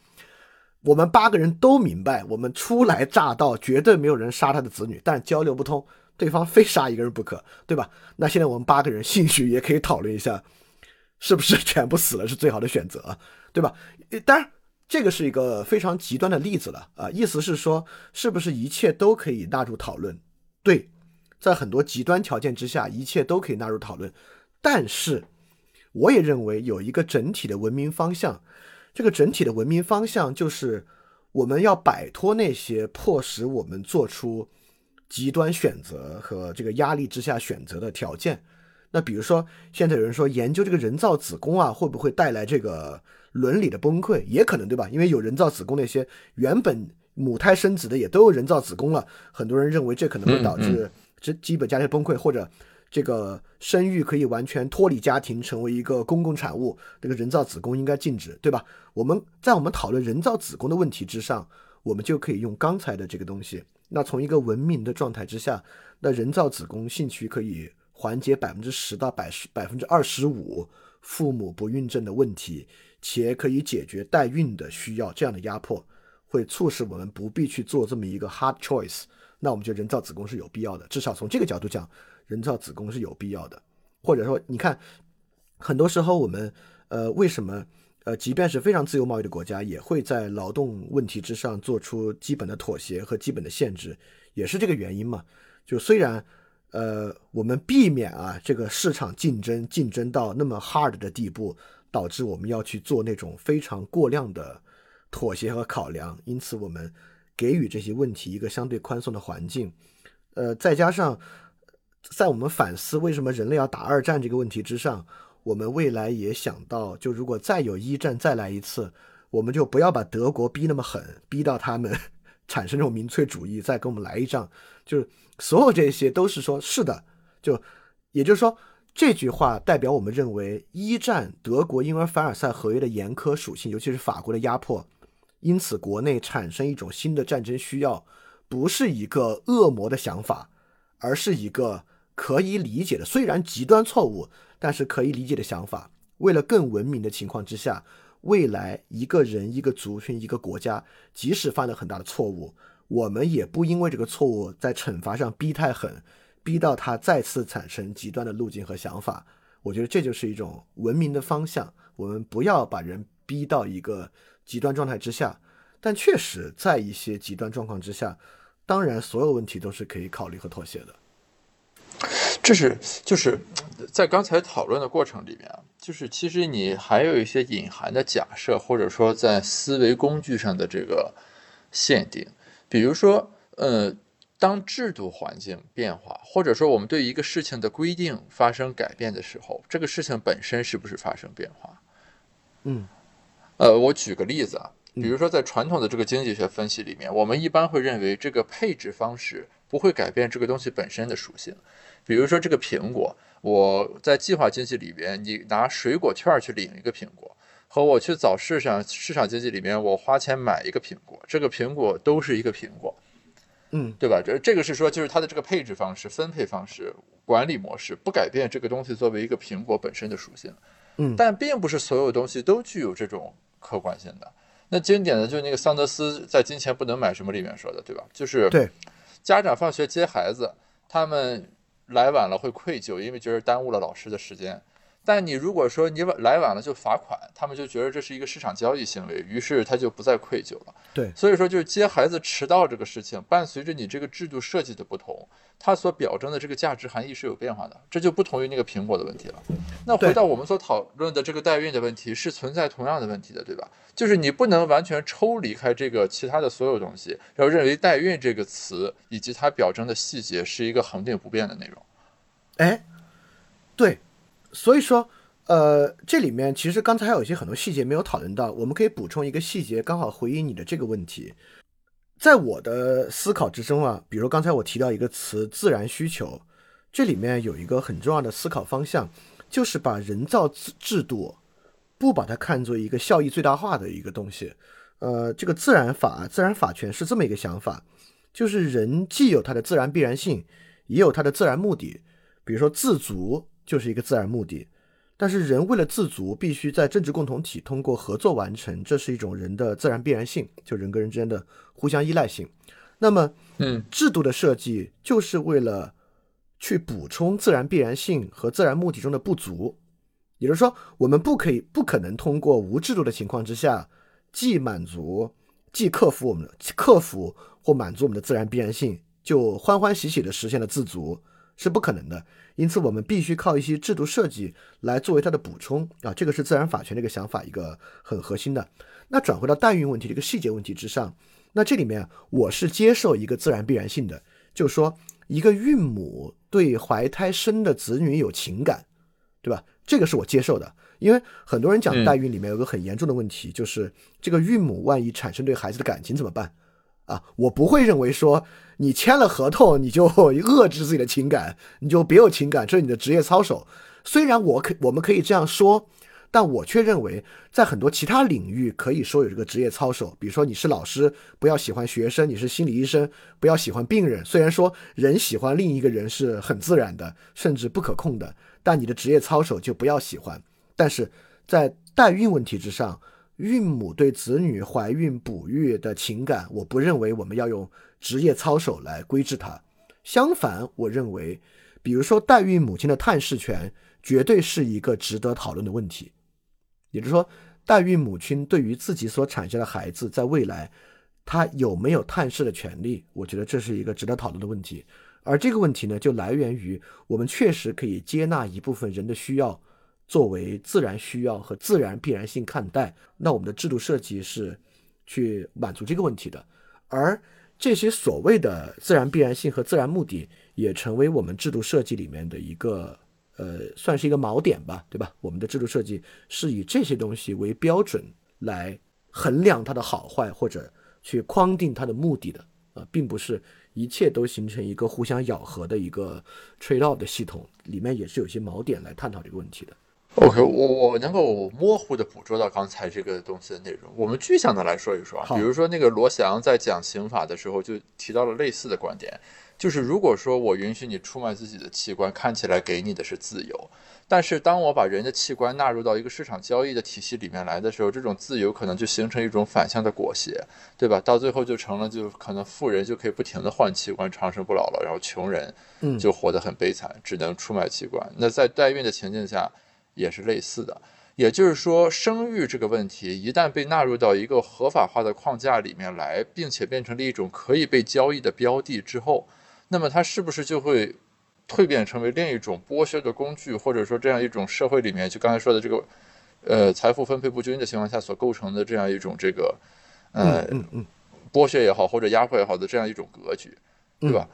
我们八个人都明白，我们初来乍到，绝对没有人杀他的子女，但交流不通。对方非杀一个人不可，对吧？那现在我们八个人兴许也可以讨论一下，是不是全部死了是最好的选择，对吧？当然，这个是一个非常极端的例子了啊。意思是说，是不是一切都可以纳入讨论？对，在很多极端条件之下，一切都可以纳入讨论。但是，我也认为有一个整体的文明方向，这个整体的文明方向就是我们要摆脱那些迫使我们做出。极端选择和这个压力之下选择的条件，那比如说，现在有人说研究这个人造子宫啊，会不会带来这个伦理的崩溃？也可能，对吧？因为有人造子宫，那些原本母胎生子的也都有人造子宫了，很多人认为这可能会导致这基本家庭崩溃，或者这个生育可以完全脱离家庭，成为一个公共产物，这个人造子宫应该禁止，对吧？我们在我们讨论人造子宫的问题之上，我们就可以用刚才的这个东西。那从一个文明的状态之下，那人造子宫兴趣可以缓解百分之十到百十百分之二十五父母不孕症的问题，且可以解决代孕的需要，这样的压迫会促使我们不必去做这么一个 hard choice。那我们觉得人造子宫是有必要的，至少从这个角度讲，人造子宫是有必要的。或者说，你看，很多时候我们呃为什么？呃，即便是非常自由贸易的国家，也会在劳动问题之上做出基本的妥协和基本的限制，也是这个原因嘛。就虽然，呃，我们避免啊这个市场竞争竞争到那么 hard 的地步，导致我们要去做那种非常过量的妥协和考量，因此我们给予这些问题一个相对宽松的环境。呃，再加上在我们反思为什么人类要打二战这个问题之上。我们未来也想到，就如果再有一战再来一次，我们就不要把德国逼那么狠，逼到他们产生这种民粹主义，再跟我们来一仗。就是所有这些都是说，是的，就也就是说，这句话代表我们认为一战德国因为凡尔赛合约的严苛属性，尤其是法国的压迫，因此国内产生一种新的战争需要，不是一个恶魔的想法，而是一个可以理解的，虽然极端错误。但是可以理解的想法，为了更文明的情况之下，未来一个人、一个族群、一个国家，即使犯了很大的错误，我们也不因为这个错误在惩罚上逼太狠，逼到他再次产生极端的路径和想法。我觉得这就是一种文明的方向。我们不要把人逼到一个极端状态之下，但确实在一些极端状况之下，当然所有问题都是可以考虑和妥协的。这是就是在刚才讨论的过程里面啊，就是其实你还有一些隐含的假设，或者说在思维工具上的这个限定，比如说，呃，当制度环境变化，或者说我们对一个事情的规定发生改变的时候，这个事情本身是不是发生变化？嗯，呃，我举个例子啊，比如说在传统的这个经济学分析里面，我们一般会认为这个配置方式不会改变这个东西本身的属性。比如说这个苹果，我在计划经济里边，你拿水果券去领一个苹果，和我去找市场市场经济里面我花钱买一个苹果，这个苹果都是一个苹果，嗯，对吧？这这个是说就是它的这个配置方式、分配方式、管理模式不改变这个东西作为一个苹果本身的属性，嗯，但并不是所有东西都具有这种客观性的。那经典的就是那个桑德斯在《金钱不能买什么》里面说的，对吧？就是对家长放学接孩子，他们来晚了会愧疚，因为觉得耽误了老师的时间。但你如果说你晚来晚了就罚款，他们就觉得这是一个市场交易行为，于是他就不再愧疚了。对，所以说就是接孩子迟到这个事情，伴随着你这个制度设计的不同，它所表征的这个价值含义是有变化的，这就不同于那个苹果的问题了。那回到我们所讨论的这个代孕的问题，是存在同样的问题的，对吧？就是你不能完全抽离开这个其他的所有东西，然后认为代孕这个词以及它表征的细节是一个恒定不变的内容。哎，对，所以说，呃，这里面其实刚才还有一些很多细节没有讨论到，我们可以补充一个细节，刚好回应你的这个问题。在我的思考之中啊，比如刚才我提到一个词“自然需求”，这里面有一个很重要的思考方向，就是把人造制制度不把它看作一个效益最大化的一个东西。呃，这个自然法、自然法权是这么一个想法，就是人既有它的自然必然性，也有它的自然目的。比如说自足就是一个自然目的，但是人为了自足，必须在政治共同体通过合作完成，这是一种人的自然必然性，就人跟人之间的互相依赖性。那么，嗯，制度的设计就是为了去补充自然必然性和自然目的中的不足，也就是说，我们不可以不可能通过无制度的情况之下，既满足既克服我们的克服或满足我们的自然必然性，就欢欢喜喜的实现了自足，是不可能的。因此，我们必须靠一些制度设计来作为它的补充啊，这个是自然法权的一个想法，一个很核心的。那转回到代孕问题这个细节问题之上，那这里面我是接受一个自然必然性的，就是说一个孕母对怀胎生的子女有情感，对吧？这个是我接受的，因为很多人讲代孕里面有个很严重的问题，就是这个孕母万一产生对孩子的感情怎么办？啊，我不会认为说你签了合同你就 遏制自己的情感，你就别有情感，这是你的职业操守。虽然我可我们可以这样说，但我却认为在很多其他领域可以说有这个职业操守。比如说你是老师，不要喜欢学生；你是心理医生，不要喜欢病人。虽然说人喜欢另一个人是很自然的，甚至不可控的，但你的职业操守就不要喜欢。但是在代孕问题之上。孕母对子女怀孕哺育的情感，我不认为我们要用职业操守来规制它。相反，我认为，比如说代孕母亲的探视权，绝对是一个值得讨论的问题。也就是说，代孕母亲对于自己所产下的孩子，在未来他有没有探视的权利，我觉得这是一个值得讨论的问题。而这个问题呢，就来源于我们确实可以接纳一部分人的需要。作为自然需要和自然必然性看待，那我们的制度设计是去满足这个问题的。而这些所谓的自然必然性和自然目的，也成为我们制度设计里面的一个呃，算是一个锚点吧，对吧？我们的制度设计是以这些东西为标准来衡量它的好坏，或者去框定它的目的的啊，并不是一切都形成一个互相咬合的一个 trade off 的系统，里面也是有些锚点来探讨这个问题的。OK，我我能够模糊的捕捉到刚才这个东西的内容。我们具象的来说一说啊，比如说那个罗翔在讲刑法的时候就提到了类似的观点，就是如果说我允许你出卖自己的器官，看起来给你的是自由，但是当我把人的器官纳入到一个市场交易的体系里面来的时候，这种自由可能就形成一种反向的裹挟，对吧？到最后就成了就可能富人就可以不停的换器官，长生不老了，然后穷人嗯就活得很悲惨，只能出卖器官。那在代孕的情境下。也是类似的，也就是说，生育这个问题一旦被纳入到一个合法化的框架里面来，并且变成了一种可以被交易的标的之后，那么它是不是就会蜕变成为另一种剥削的工具，或者说这样一种社会里面就刚才说的这个呃财富分配不均的情况下所构成的这样一种这个呃嗯嗯剥削也好或者压迫也好的这样一种格局，对吧？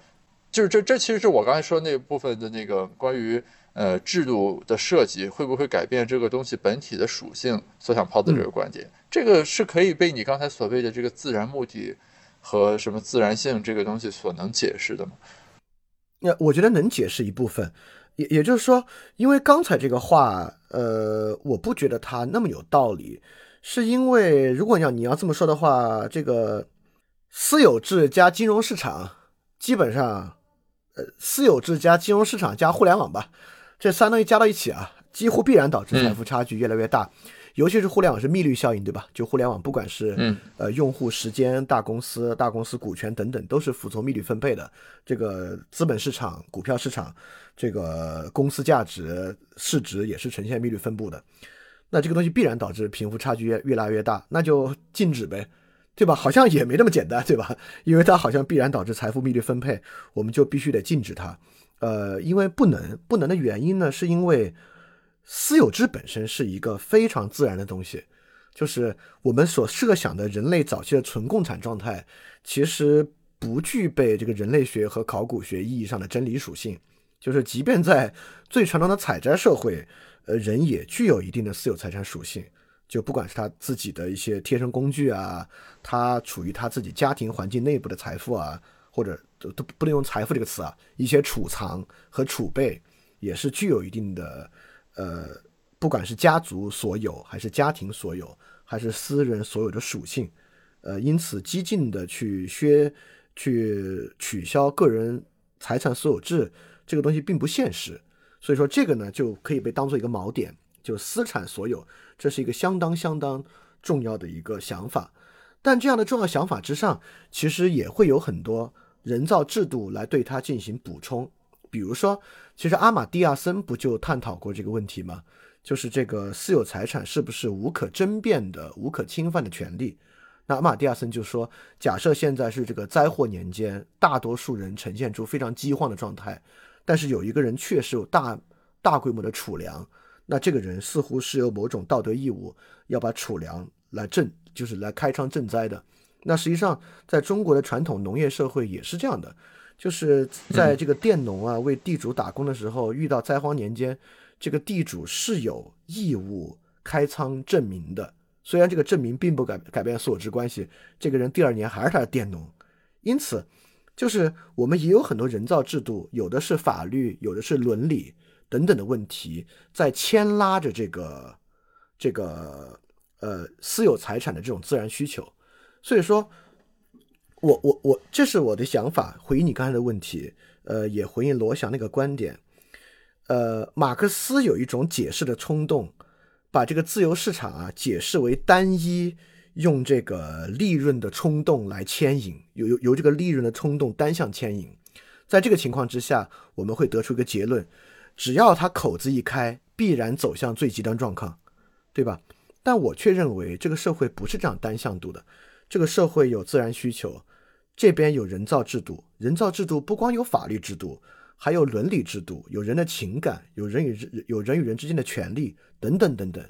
就是这这其实是我刚才说那部分的那个关于。呃，制度的设计会不会改变这个东西本体的属性？所想抛的这个观点，这个是可以被你刚才所谓的这个自然目的和什么自然性这个东西所能解释的吗？那我觉得能解释一部分。也也就是说，因为刚才这个话，呃，我不觉得它那么有道理，是因为如果你要你要这么说的话，这个私有制加金融市场，基本上，呃，私有制加金融市场加互联网吧，这三东西加到一起啊，几乎必然导致财富差距越来越大。尤其是互联网是密率效应，对吧？就互联网，不管是嗯呃用户时间、大公司、大公司股权等等，都是服从密率分配的。这个资本市场、股票市场，这个公司价值、市值也是呈现密率分布的。那这个东西必然导致贫富差距越越来越大，那就禁止呗，对吧？好像也没那么简单，对吧？因为它好像必然导致财富密率分配，我们就必须得禁止它。呃，因为不能，不能的原因呢，是因为。私有制本身是一个非常自然的东西，就是我们所设想的人类早期的纯共产状态，其实不具备这个人类学和考古学意义上的真理属性。就是即便在最传统的采摘社会，呃，人也具有一定的私有财产属性。就不管是他自己的一些贴身工具啊，他处于他自己家庭环境内部的财富啊，或者都都不能用财富这个词啊，一些储藏和储备也是具有一定的。呃，不管是家族所有，还是家庭所有，还是私人所有的属性，呃，因此激进的去削、去取消个人财产所有制，这个东西并不现实。所以说，这个呢就可以被当做一个锚点，就私产所有，这是一个相当相当重要的一个想法。但这样的重要想法之上，其实也会有很多人造制度来对它进行补充。比如说，其实阿马蒂亚森不就探讨过这个问题吗？就是这个私有财产是不是无可争辩的、无可侵犯的权利？那阿马蒂亚森就说，假设现在是这个灾祸年间，大多数人呈现出非常饥荒的状态，但是有一个人确实有大大规模的储粮，那这个人似乎是有某种道德义务要把储粮来赈，就是来开仓赈灾的。那实际上，在中国的传统农业社会也是这样的。就是在这个佃农啊为地主打工的时候，遇到灾荒年间，这个地主是有义务开仓证明的。虽然这个证明并不改改变所有制关系，这个人第二年还是他的佃农。因此，就是我们也有很多人造制度，有的是法律，有的是伦理等等的问题，在牵拉着这个这个呃私有财产的这种自然需求。所以说。我我我，这是我的想法。回应你刚才的问题，呃，也回应罗翔那个观点。呃，马克思有一种解释的冲动，把这个自由市场啊解释为单一用这个利润的冲动来牵引，由由由这个利润的冲动单向牵引。在这个情况之下，我们会得出一个结论：只要他口子一开，必然走向最极端状况，对吧？但我却认为这个社会不是这样单向度的，这个社会有自然需求。这边有人造制度，人造制度不光有法律制度，还有伦理制度，有人的情感，有人与有人与人之间的权利等等等等，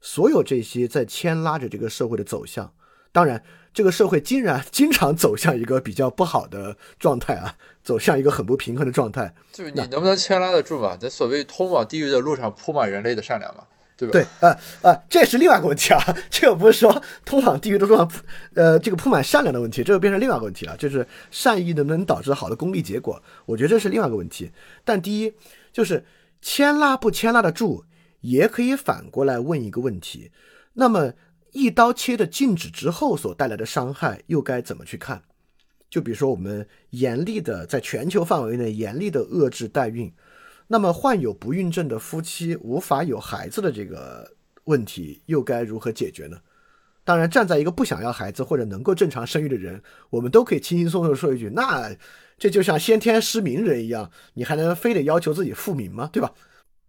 所有这些在牵拉着这个社会的走向。当然，这个社会竟然 经常走向一个比较不好的状态啊，走向一个很不平衡的状态。就是你能不能牵拉得住嘛？在所谓通往地狱的路上铺满人类的善良嘛？对？对，呃呃，这也是另外一个问题啊。这个不是说通往地狱的路上，呃，这个铺满善良的问题，这个变成另外一个问题了。就是善意能不能导致好的功利结果？我觉得这是另外一个问题。但第一，就是牵拉不牵拉得住，也可以反过来问一个问题：那么一刀切的禁止之后所带来的伤害，又该怎么去看？就比如说，我们严厉的在全球范围内严厉的遏制代孕。那么患有不孕症的夫妻无法有孩子的这个问题又该如何解决呢？当然，站在一个不想要孩子或者能够正常生育的人，我们都可以轻轻松松的说一句：那这就像先天失明人一样，你还能非得要求自己复明吗？对吧？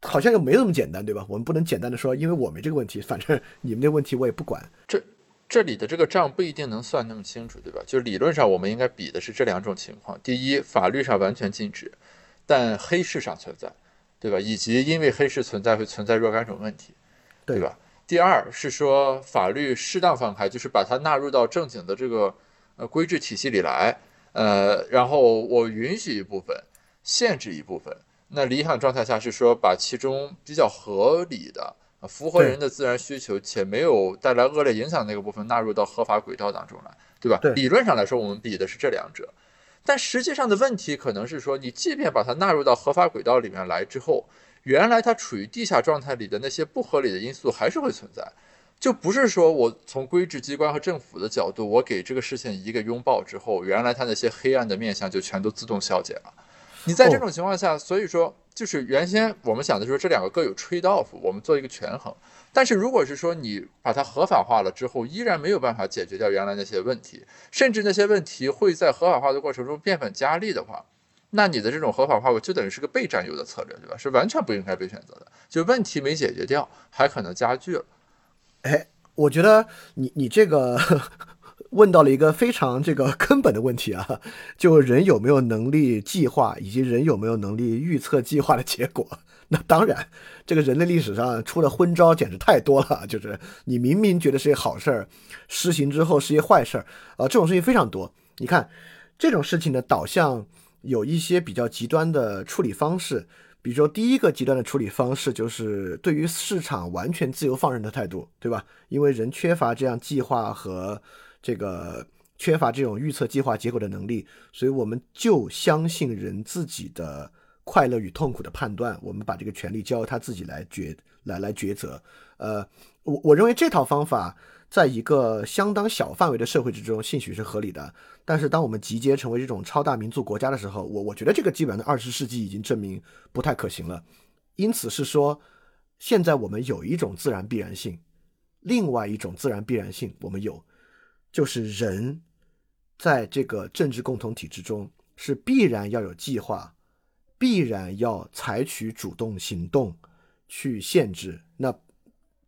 好像又没那么简单，对吧？我们不能简单的说，因为我没这个问题，反正 你们的问题我也不管。这这里的这个账不一定能算那么清楚，对吧？就理论上我们应该比的是这两种情况：第一，法律上完全禁止。但黑市上存在，对吧？以及因为黑市存在会存在若干种问题，对吧？第二是说法律适当放开，就是把它纳入到正经的这个呃规制体系里来，呃，然后我允许一部分，限制一部分。那理想状态下是说把其中比较合理的、符合人的自然需求且没有带来恶劣影响那个部分纳入到合法轨道当中来，对吧？对，理论上来说，我们比的是这两者。但实际上的问题可能是说，你即便把它纳入到合法轨道里面来之后，原来它处于地下状态里的那些不合理的因素还是会存在。就不是说我从规制机关和政府的角度，我给这个事情一个拥抱之后，原来它那些黑暗的面相就全都自动消解了。你在这种情况下，所以说就是原先我们想的说这两个各有 trade off，我们做一个权衡。但是如果是说你把它合法化了之后，依然没有办法解决掉原来那些问题，甚至那些问题会在合法化的过程中变本加厉的话，那你的这种合法化就等于是个被占有的策略，对吧？是完全不应该被选择的。就问题没解决掉，还可能加剧了。哎，我觉得你你这个问到了一个非常这个根本的问题啊，就人有没有能力计划，以及人有没有能力预测计划的结果。那当然，这个人类历史上出的昏招简直太多了。就是你明明觉得是一好事儿，施行之后是一坏事儿，啊，这种事情非常多。你看，这种事情的导向有一些比较极端的处理方式。比如说，第一个极端的处理方式就是对于市场完全自由放任的态度，对吧？因为人缺乏这样计划和这个缺乏这种预测计划结果的能力，所以我们就相信人自己的。快乐与痛苦的判断，我们把这个权利交由他自己来决来来抉择。呃，我我认为这套方法在一个相当小范围的社会之中，兴许是合理的。但是当我们集结成为这种超大民族国家的时候，我我觉得这个基本上二十世纪已经证明不太可行了。因此是说，现在我们有一种自然必然性，另外一种自然必然性我们有，就是人在这个政治共同体之中是必然要有计划。必然要采取主动行动去限制，那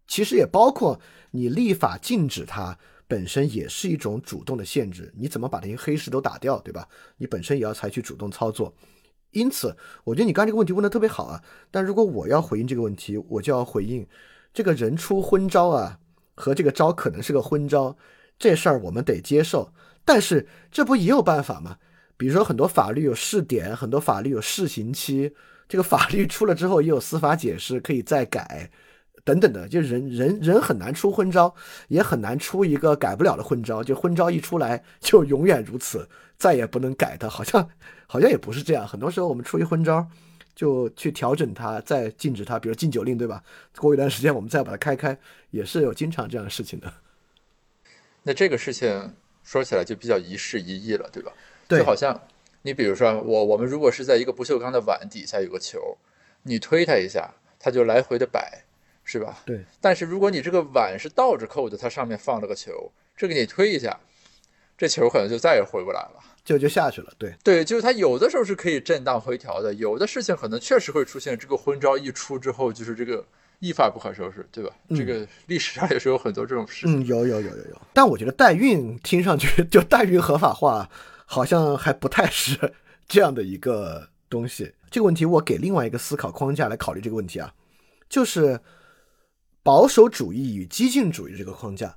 其实也包括你立法禁止它本身也是一种主动的限制。你怎么把那些黑市都打掉，对吧？你本身也要采取主动操作。因此，我觉得你刚这个问题问的特别好啊。但如果我要回应这个问题，我就要回应这个人出昏招啊，和这个招可能是个昏招，这事儿我们得接受。但是这不也有办法吗？比如说，很多法律有试点，很多法律有试行期。这个法律出了之后，也有司法解释，可以再改，等等的。就人人人很难出昏招，也很难出一个改不了的昏招。就昏招一出来，就永远如此，再也不能改的。好像好像也不是这样。很多时候，我们出一昏招，就去调整它，再禁止它。比如禁酒令，对吧？过一段时间，我们再把它开开，也是有经常这样的事情的。那这个事情说起来就比较一事一议了，对吧？就好像，你比如说我，我们如果是在一个不锈钢的碗底下有个球，你推它一下，它就来回的摆，是吧？对。但是如果你这个碗是倒着扣的，它上面放了个球，这个你推一下，这球可能就再也回不来了，就就下去了。对对，就是它有的时候是可以震荡回调的，有的事情可能确实会出现这个昏招一出之后，就是这个一发不可收拾，对吧？这个历史上也是有很多这种事情。嗯，有有有有有。但我觉得代孕听上去就代孕合法化。好像还不太是这样的一个东西。这个问题我给另外一个思考框架来考虑这个问题啊，就是保守主义与激进主义这个框架。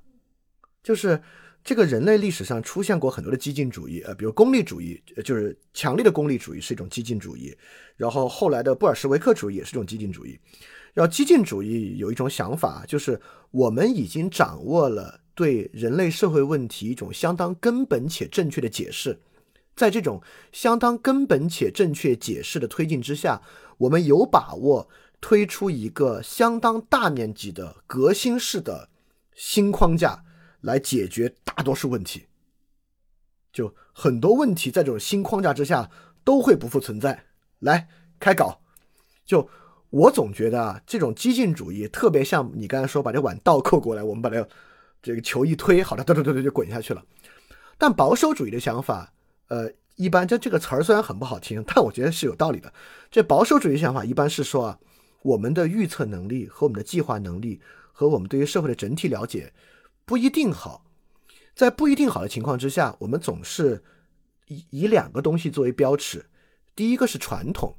就是这个人类历史上出现过很多的激进主义，呃，比如功利主义，就是强烈的功利主义是一种激进主义。然后后来的布尔什维克主义也是一种激进主义。然后激进主义有一种想法，就是我们已经掌握了。对人类社会问题一种相当根本且正确的解释，在这种相当根本且正确解释的推进之下，我们有把握推出一个相当大面积的革新式的新框架来解决大多数问题。就很多问题在这种新框架之下都会不复存在。来开搞，就我总觉得啊，这种激进主义特别像你刚才说把这碗倒扣过来，我们把它。这个球一推，好的，对对对对，就滚下去了。但保守主义的想法，呃，一般这这个词儿虽然很不好听，但我觉得是有道理的。这保守主义想法一般是说啊，我们的预测能力和我们的计划能力和我们对于社会的整体了解不一定好。在不一定好的情况之下，我们总是以以两个东西作为标尺。第一个是传统，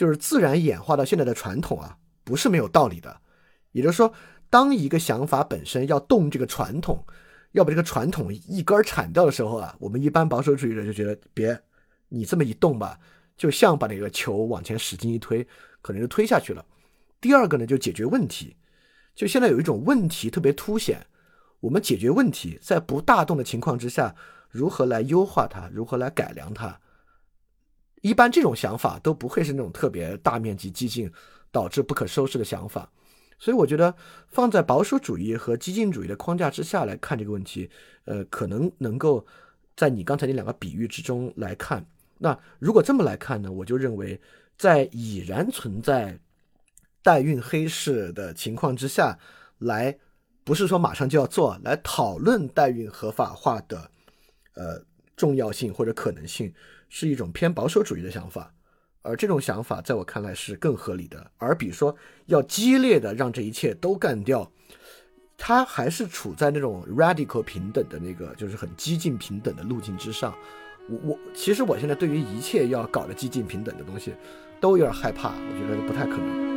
就是自然演化到现在的传统啊，不是没有道理的。也就是说。当一个想法本身要动这个传统，要把这个传统一根铲掉的时候啊，我们一般保守主义者就觉得别，你这么一动吧，就像把那个球往前使劲一推，可能就推下去了。第二个呢，就解决问题，就现在有一种问题特别凸显，我们解决问题在不大动的情况之下，如何来优化它，如何来改良它。一般这种想法都不会是那种特别大面积激进，导致不可收拾的想法。所以我觉得放在保守主义和激进主义的框架之下来看这个问题，呃，可能能够在你刚才那两个比喻之中来看。那如果这么来看呢，我就认为在已然存在代孕黑市的情况之下，来不是说马上就要做，来讨论代孕合法化的呃重要性或者可能性，是一种偏保守主义的想法。而这种想法在我看来是更合理的，而比如说要激烈的让这一切都干掉，它还是处在那种 radical 平等的那个，就是很激进平等的路径之上。我我其实我现在对于一切要搞的激进平等的东西，都有点害怕，我觉得不太可能。